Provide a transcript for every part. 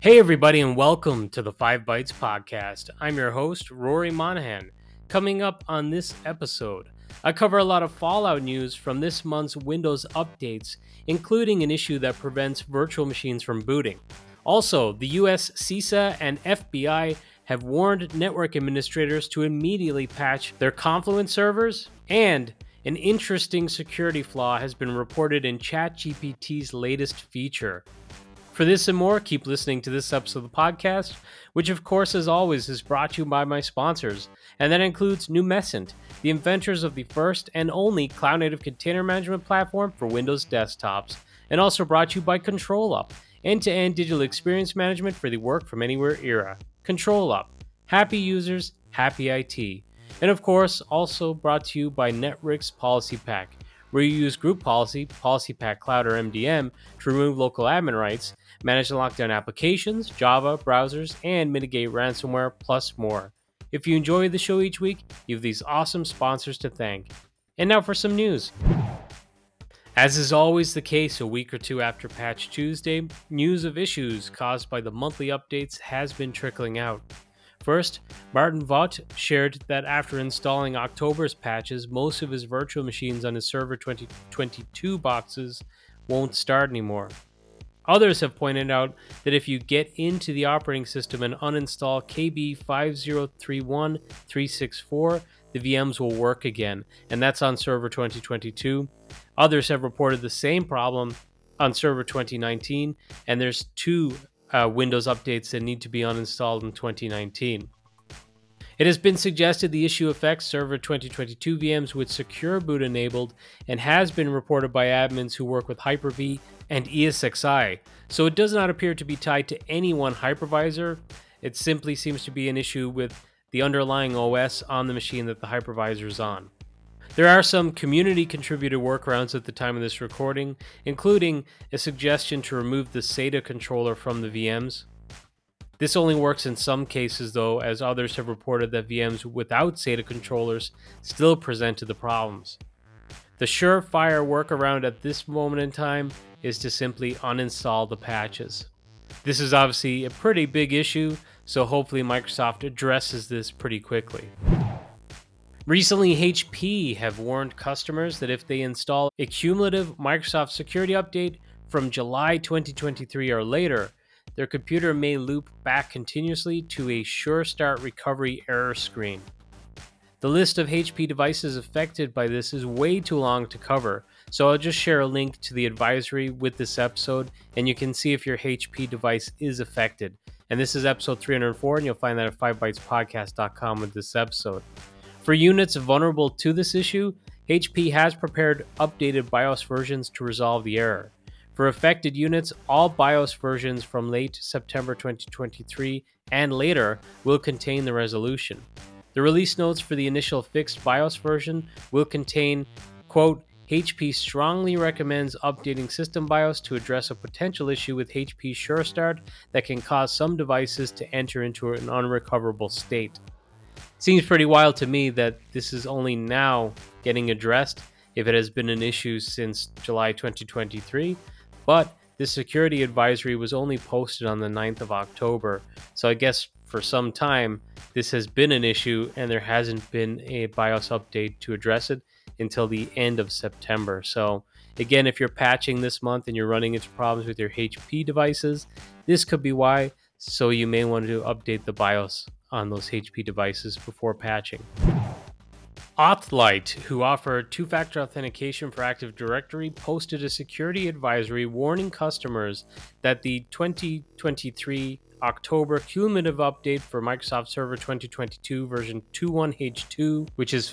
Hey, everybody, and welcome to the Five Bytes Podcast. I'm your host, Rory Monaghan. Coming up on this episode, I cover a lot of Fallout news from this month's Windows updates, including an issue that prevents virtual machines from booting. Also, the US CISA and FBI have warned network administrators to immediately patch their Confluence servers, and an interesting security flaw has been reported in ChatGPT's latest feature. For this and more, keep listening to this episode of the podcast, which, of course, as always, is brought to you by my sponsors, and that includes Numecent, the inventors of the first and only cloud native container management platform for Windows desktops, and also brought to you by ControlUp, end to end digital experience management for the work from anywhere era. ControlUp, happy users, happy IT. And of course, also brought to you by Netwrix PolicyPak, where you use group policy, PolicyPak Cloud or MDM, to remove local admin rights manage and lock down applications, Java, browsers, and mitigate ransomware, plus more. If you enjoy the show each week, you have these awesome sponsors to thank. And now for some news. As is always the case a week or two after Patch Tuesday, news of issues caused by the monthly updates has been trickling out. First, Martin Vaught shared that after installing October's patches, most of his virtual machines on his Server 2022 boxes won't start anymore. Others have pointed out that if you get into the operating system and uninstall KB5031364, the VMs will work again, and that's on Server 2022. Others have reported the same problem on Server 2019, and there's two uh, Windows updates that need to be uninstalled in 2019. It has been suggested the issue affects Server 2022 VMs with Secure Boot enabled and has been reported by admins who work with Hyper V and ESXi, so it does not appear to be tied to any one hypervisor. It simply seems to be an issue with the underlying OS on the machine that the hypervisor is on. There are some community contributed workarounds at the time of this recording, including a suggestion to remove the SATA controller from the VMs. This only works in some cases, though, as others have reported that VMs without SATA controllers still presented the problems. The surefire workaround at this moment in time is to simply uninstall the patches. This is obviously a pretty big issue, so hopefully Microsoft addresses this pretty quickly. Recently, HP have warned customers that if they install a cumulative Microsoft security update from July 2023 or later, their computer may loop back continuously to a Sure Start recovery error screen. The list of HP devices affected by this is way too long to cover, so I'll just share a link to the advisory with this episode, and you can see if your HP device is affected. And this is episode 304, and you'll find that at 5bytespodcast.com with this episode. For units vulnerable to this issue, HP has prepared updated BIOS versions to resolve the error. For affected units, all BIOS versions from late September 2023 and later will contain the resolution. The release notes for the initial fixed BIOS version will contain, quote, HP strongly recommends updating System BIOS to address a potential issue with HP SureStart that can cause some devices to enter into an unrecoverable state. Seems pretty wild to me that this is only now getting addressed if it has been an issue since July 2023, but the security advisory was only posted on the 9th of October, so I guess for some time, this has been an issue and there hasn't been a BIOS update to address it until the end of September. So, again, if you're patching this month and you're running into problems with your HP devices, this could be why. So, you may want to update the BIOS on those HP devices before patching. AuthLite, who offer two factor authentication for Active Directory, posted a security advisory warning customers that the 2023 October cumulative update for Microsoft Server 2022 version 21H2, which is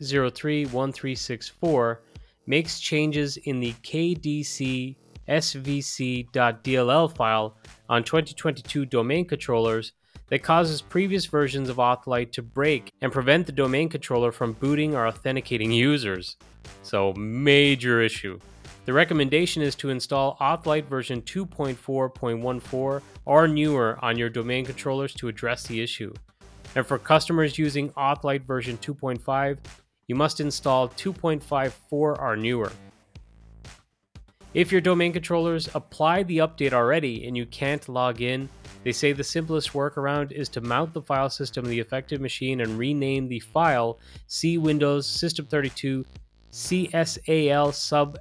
KB5031364, makes changes in the KDC svc.dll file on 2022 domain controllers that causes previous versions of AuthLite to break and prevent the domain controller from booting or authenticating users. So, major issue. The recommendation is to install AuthLite version 2.4.14 or newer on your domain controllers to address the issue. And for customers using Auth version 2.5, you must install 2.54 or newer. If your domain controllers applied the update already and you can't log in, they say the simplest workaround is to mount the file system of the affected machine and rename the file C Windows System32 CSAL sub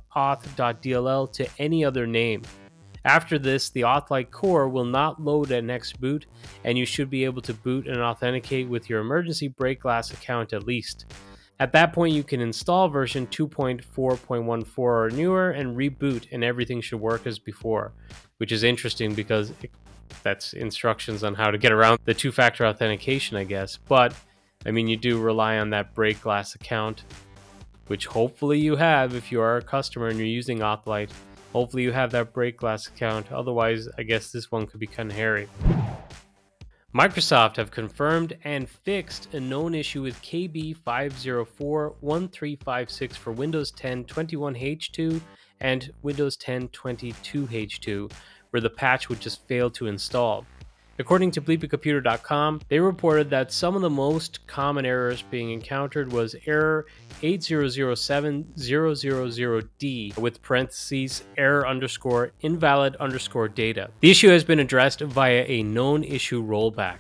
to any other name. After this, the Auth core will not load at next boot, and you should be able to boot and authenticate with your emergency break glass account at least. At that point, you can install version 2.4.14 or newer and reboot, and everything should work as before, which is interesting because it, that's instructions on how to get around the two factor authentication, I guess. But I mean, you do rely on that break glass account, which hopefully you have if you are a customer and you're using AuthLite. Hopefully, you have that break glass account. Otherwise, I guess this one could be kind of hairy. Microsoft have confirmed and fixed a known issue with KB5041356 for Windows 10 21H2 and Windows 10 22H2, where the patch would just fail to install. According to bleepingcomputer.com, they reported that some of the most common errors being encountered was error 8007000D with parentheses error underscore invalid underscore data. The issue has been addressed via a known issue rollback.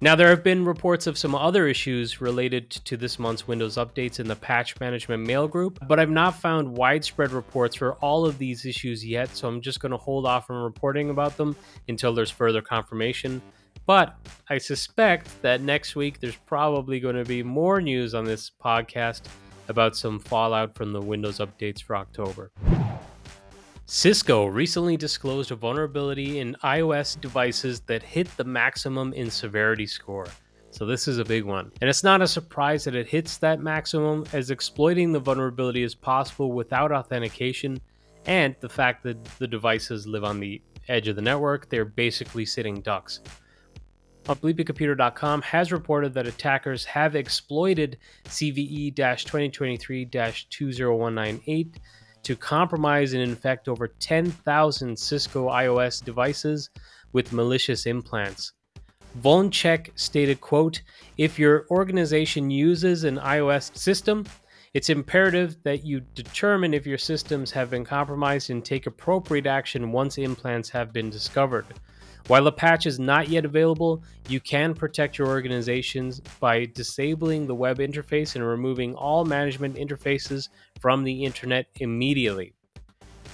Now, there have been reports of some other issues related to this month's Windows updates in the patch management mail group, but I've not found widespread reports for all of these issues yet, so I'm just going to hold off from reporting about them until there's further confirmation. But I suspect that next week there's probably going to be more news on this podcast about some fallout from the Windows updates for October. Cisco recently disclosed a vulnerability in IOS devices that hit the maximum in severity score. So, this is a big one. And it's not a surprise that it hits that maximum, as exploiting the vulnerability is possible without authentication and the fact that the devices live on the edge of the network. They're basically sitting ducks. BleepingComputer.com has reported that attackers have exploited CVE 2023 20198 to compromise and infect over 10,000 Cisco IOS devices with malicious implants. Vulncheck stated, quote, if your organization uses an IOS system, it's imperative that you determine if your systems have been compromised and take appropriate action once implants have been discovered. While a patch is not yet available, you can protect your organizations by disabling the web interface and removing all management interfaces from the internet immediately.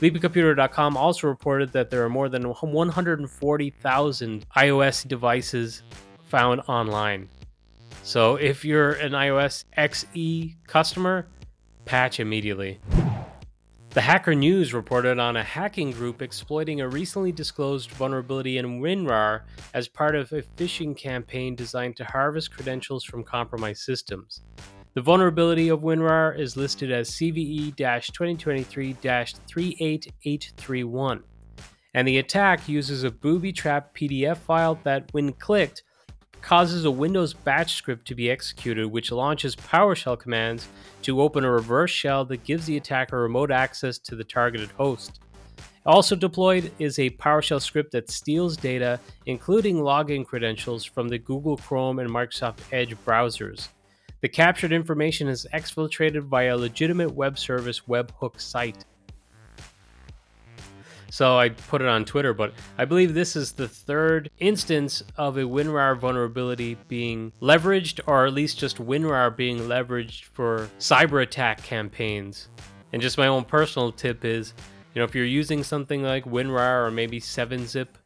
BleepingComputer.com also reported that there are more than 140,000 IOS devices found online. So if you're an IOS XE customer, patch immediately. The Hacker News reported on a hacking group exploiting a recently disclosed vulnerability in WinRAR as part of a phishing campaign designed to harvest credentials from compromised systems. The vulnerability of WinRAR is listed as CVE 2023 38831, and the attack uses a booby trap PDF file that, when clicked, causes a Windows batch script to be executed, which launches PowerShell commands to open a reverse shell that gives the attacker remote access to the targeted host. Also deployed is a PowerShell script that steals data, including login credentials, from the Google Chrome and Microsoft Edge browsers. The captured information is exfiltrated via a legitimate web service webhook site. So I put it on Twitter, but I believe this is the third instance of a WinRAR vulnerability being leveraged, or at least just WinRAR being leveraged for cyber attack campaigns. And just my own personal tip is, you know, if you're using something like WinRAR or maybe 7-Zip,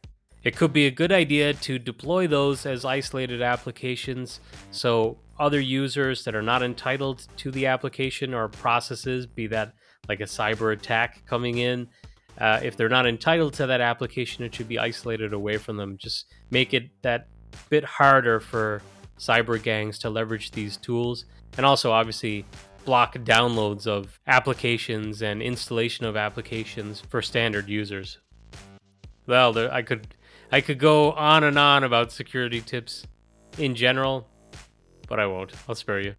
it could be a good idea to deploy those as isolated applications so other users that are not entitled to the application or processes, be that like a cyber attack coming in, uh, if they're not entitled to that application, it should be isolated away from them. Just make it that bit harder for cyber gangs to leverage these tools, and also obviously block downloads of applications and installation of applications for standard users. Well, there, I could I could go on and on about security tips in general, but I won't. I'll spare you.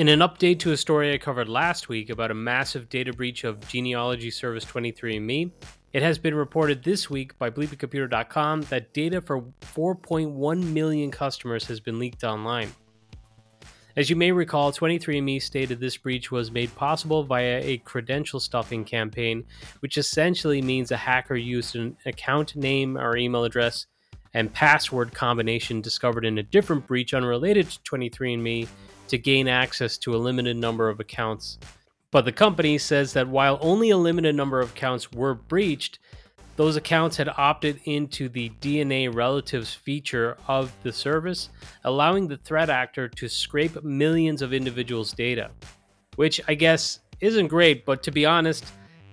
In an update to a story I covered last week about a massive data breach of genealogy service 23andMe, It has been reported this week by bleepingcomputer.com that data for 4.1 million customers has been leaked online. As you may recall, 23andMe stated this breach was made possible via a credential stuffing campaign, which essentially means a hacker used an account name or email address and password combination discovered in a different breach unrelated to 23andMe to gain access to a limited number of accounts. But the company says that while only a limited number of accounts were breached, those accounts had opted into the DNA relatives feature of the service, allowing the threat actor to scrape millions of individuals' data. Which I guess isn't great, but to be honest,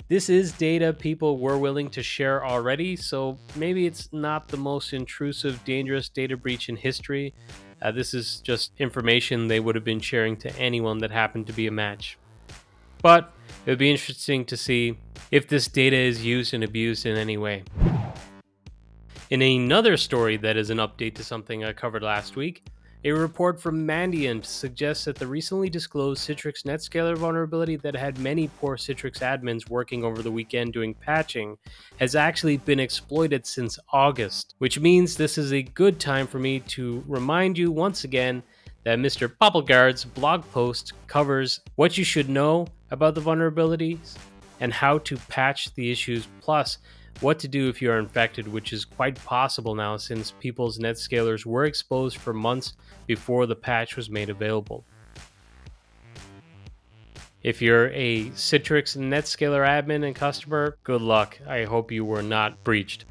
this is data people were willing to share already, so maybe it's not the most intrusive, dangerous data breach in history. Uh, this is just information they would have been sharing to anyone that happened to be a match. But it would be interesting to see if this data is used and abused in any way. In another story that is an update to something I covered last week, a report from Mandiant suggests that the recently disclosed Citrix NetScaler vulnerability that had many poor Citrix admins working over the weekend doing patching has actually been exploited since August, which means this is a good time for me to remind you once again that Mr. Popelgaard's blog post covers what you should know about the vulnerabilities and how to patch the issues, plus what to do if you are infected, which is quite possible now since people's NetScalers were exposed for months before the patch was made available. If you're a Citrix NetScaler admin and customer, good luck. I hope you were not breached.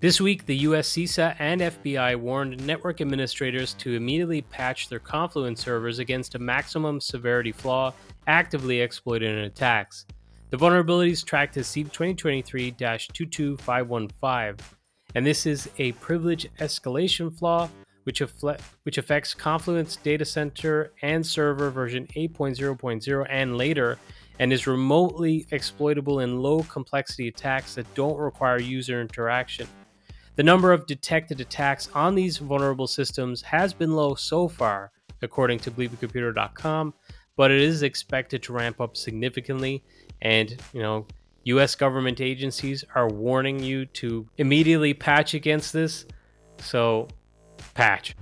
This week, the US CISA and FBI warned network administrators to immediately patch their Confluence servers against a maximum severity flaw actively exploited in attacks. The vulnerabilities tracked as C 2023 22515, and this is a privilege escalation flaw which, which affects Confluence's data center and server version 8.0.0 and later, and is remotely exploitable in low complexity attacks that don't require user interaction. The number of detected attacks on these vulnerable systems has been low so far, according to bleepingcomputer.com, but it is expected to ramp up significantly. And, you know, US government agencies are warning you to immediately patch against this. So, patch.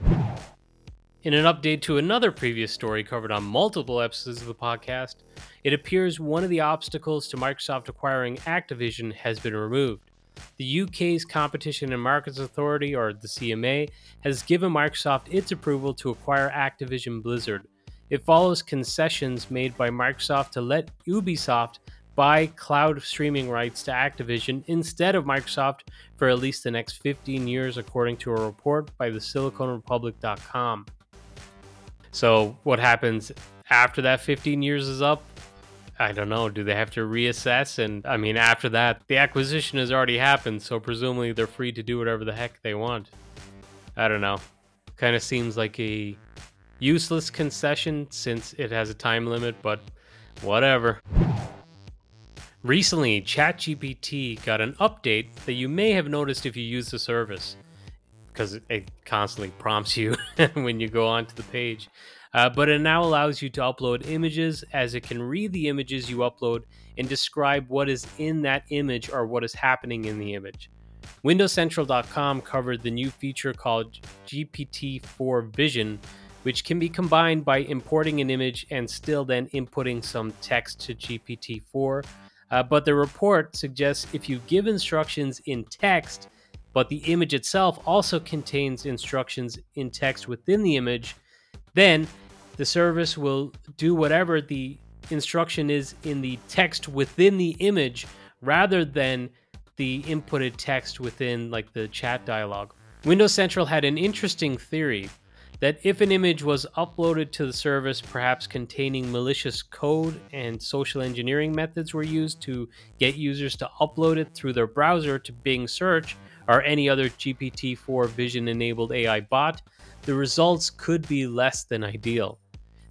In an update to another previous story covered on multiple episodes of the podcast, it appears one of the obstacles to Microsoft acquiring Activision has been removed. The UK's Competition and Markets Authority, or the CMA, has given Microsoft its approval to acquire Activision Blizzard. It follows concessions made by Microsoft to let Ubisoft buy cloud streaming rights to Activision instead of Microsoft for at least the next 15 years, according to a report by the SiliconRepublic.com. So, what happens after that 15 years is up? I don't know. Do they have to reassess? And I mean, after that, the acquisition has already happened, so presumably they're free to do whatever the heck they want. I don't know. Kind of seems like a useless concession since it has a time limit, but whatever. Recently, ChatGPT got an update that you may have noticed if you use the service, because it constantly prompts you when you go onto the page. Uh, but it now allows you to upload images as it can read the images you upload and describe what is in that image or what is happening in the image. WindowsCentral.com covered the new feature called GPT-4 Vision, which can be combined by importing an image and still then inputting some text to GPT-4. Uh, but the report suggests if you give instructions in text, but the image itself also contains instructions in text within the image, then the service will do whatever the instruction is in the text within the image rather than the inputted text within like the chat dialog. Windows Central had an interesting theory that if an image was uploaded to the service, perhaps containing malicious code and social engineering methods were used to get users to upload it through their browser to Bing Search or any other GPT 4 vision enabled AI bot, the results could be less than ideal.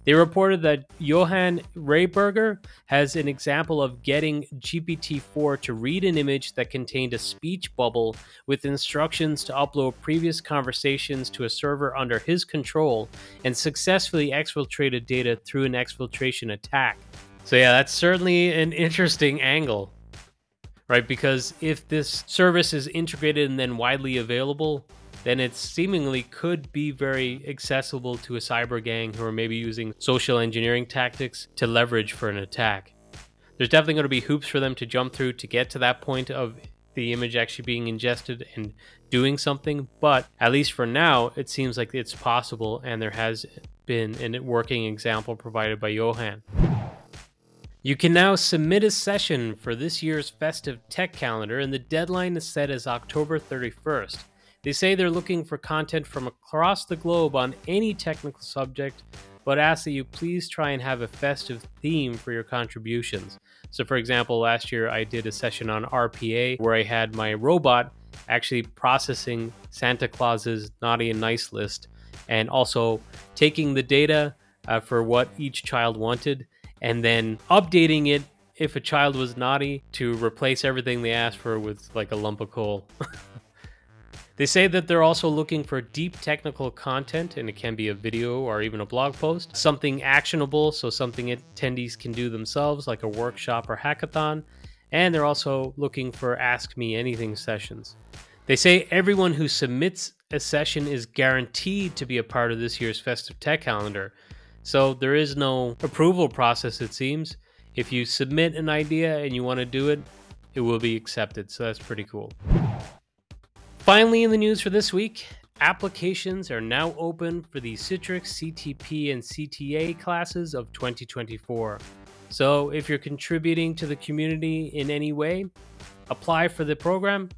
They reported that Johan Rehberger has an example of getting GPT 4 to read an image that contained a speech bubble with instructions to upload previous conversations to a server under his control and successfully exfiltrated data through an exfiltration attack. So, yeah, that's certainly an interesting angle. right? Because if this service is integrated and then widely available, then it seemingly could be very accessible to a cyber gang who are maybe using social engineering tactics to leverage for an attack. There's definitely going to be hoops for them to jump through to get to that point of the image actually being ingested and doing something, but at least for now, it seems like it's possible, and there has been a working example provided by Johan. You can now submit a session for this year's festive tech calendar, and the deadline is set as October 31st. They say they're looking for content from across the globe on any technical subject, but ask that you please try and have a festive theme for your contributions. So, for example, last year I did a session on RPA where I had my robot actually processing Santa Claus's naughty and nice list and also taking the data uh, for what each child wanted and then updating it if a child was naughty to replace everything they asked for with like a lump of coal. they say that they're also looking for deep technical content, and it can be a video or even a blog post, something actionable, so something attendees can do themselves, like a workshop or hackathon. And they're also looking for Ask Me Anything sessions. They say everyone who submits a session is guaranteed to be a part of this year's Festive Tech calendar. So there is no approval process, it seems. If you submit an idea and you want to do it, it will be accepted. So that's pretty cool. Finally, in the news for this week, applications are now open for the Citrix CTP and CTA classes of 2024. So if you're contributing to the community in any way, apply for the program.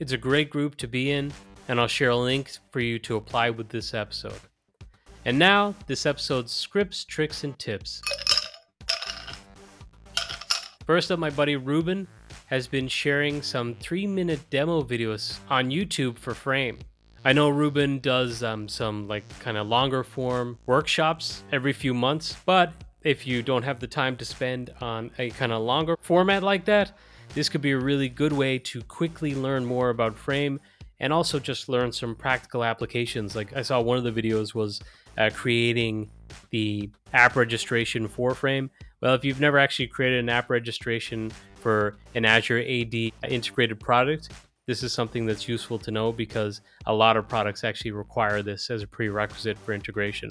It's a great group to be in, and I'll share a link for you to apply with this episode. And now, this episode's scripts, tricks, and tips. First up, my buddy Ruben has been sharing some three minute demo videos on YouTube for Frame. I know Ruben does um, some like kind of longer form workshops every few months, but if you don't have the time to spend on a kind of longer format like that, this could be a really good way to quickly learn more about Frame and also just learn some practical applications. Like I saw one of the videos was uh, creating the app registration for Frame. Well, if you've never actually created an app registration for an Azure AD integrated product, this is something that's useful to know because a lot of products actually require this as a prerequisite for integration.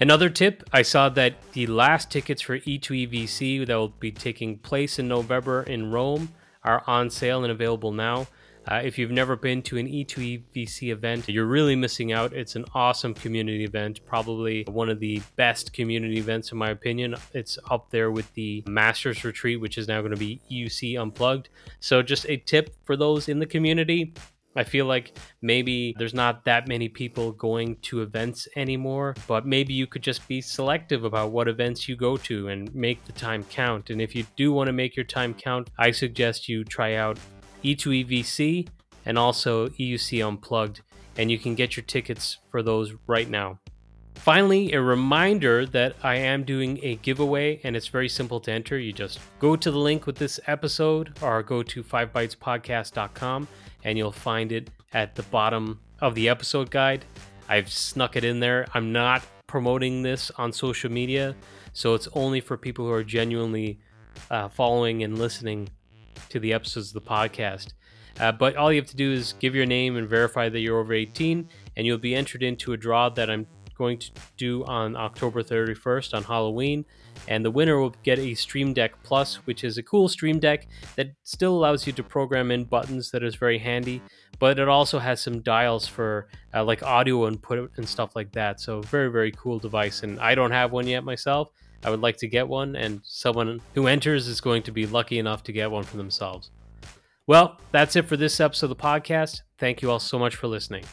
Another tip I saw that the last tickets for E2EVC that will be taking place in November in Rome are on sale and available now. Uh, if you've never been to an E2EVC event, you're really missing out. It's an awesome community event, probably one of the best community events, in my opinion. It's up there with the Masters Retreat, which is now going to be EUC Unplugged. So, just a tip for those in the community I feel like maybe there's not that many people going to events anymore, but maybe you could just be selective about what events you go to and make the time count. And if you do want to make your time count, I suggest you try out E2EVC and also EUC Unplugged, and you can get your tickets for those right now. Finally, a reminder that I am doing a giveaway and it's very simple to enter. You just go to the link with this episode or go to 5bytespodcast.com and you'll find it at the bottom of the episode guide. I've snuck it in there. I'm not promoting this on social media, so it's only for people who are genuinely uh, following and listening to the episodes of the podcast. Uh, but all you have to do is give your name and verify that you're over 18, and you'll be entered into a draw that I'm going to do on October 31st on Halloween. And the winner will get a Stream Deck Plus, which is a cool Stream Deck that still allows you to program in buttons that is very handy, but it also has some dials for uh, like audio input and stuff like that. So, very, very cool device. And I don't have one yet myself. I would like to get one, and someone who enters is going to be lucky enough to get one for themselves. Well, that's it for this episode of the podcast. Thank you all so much for listening.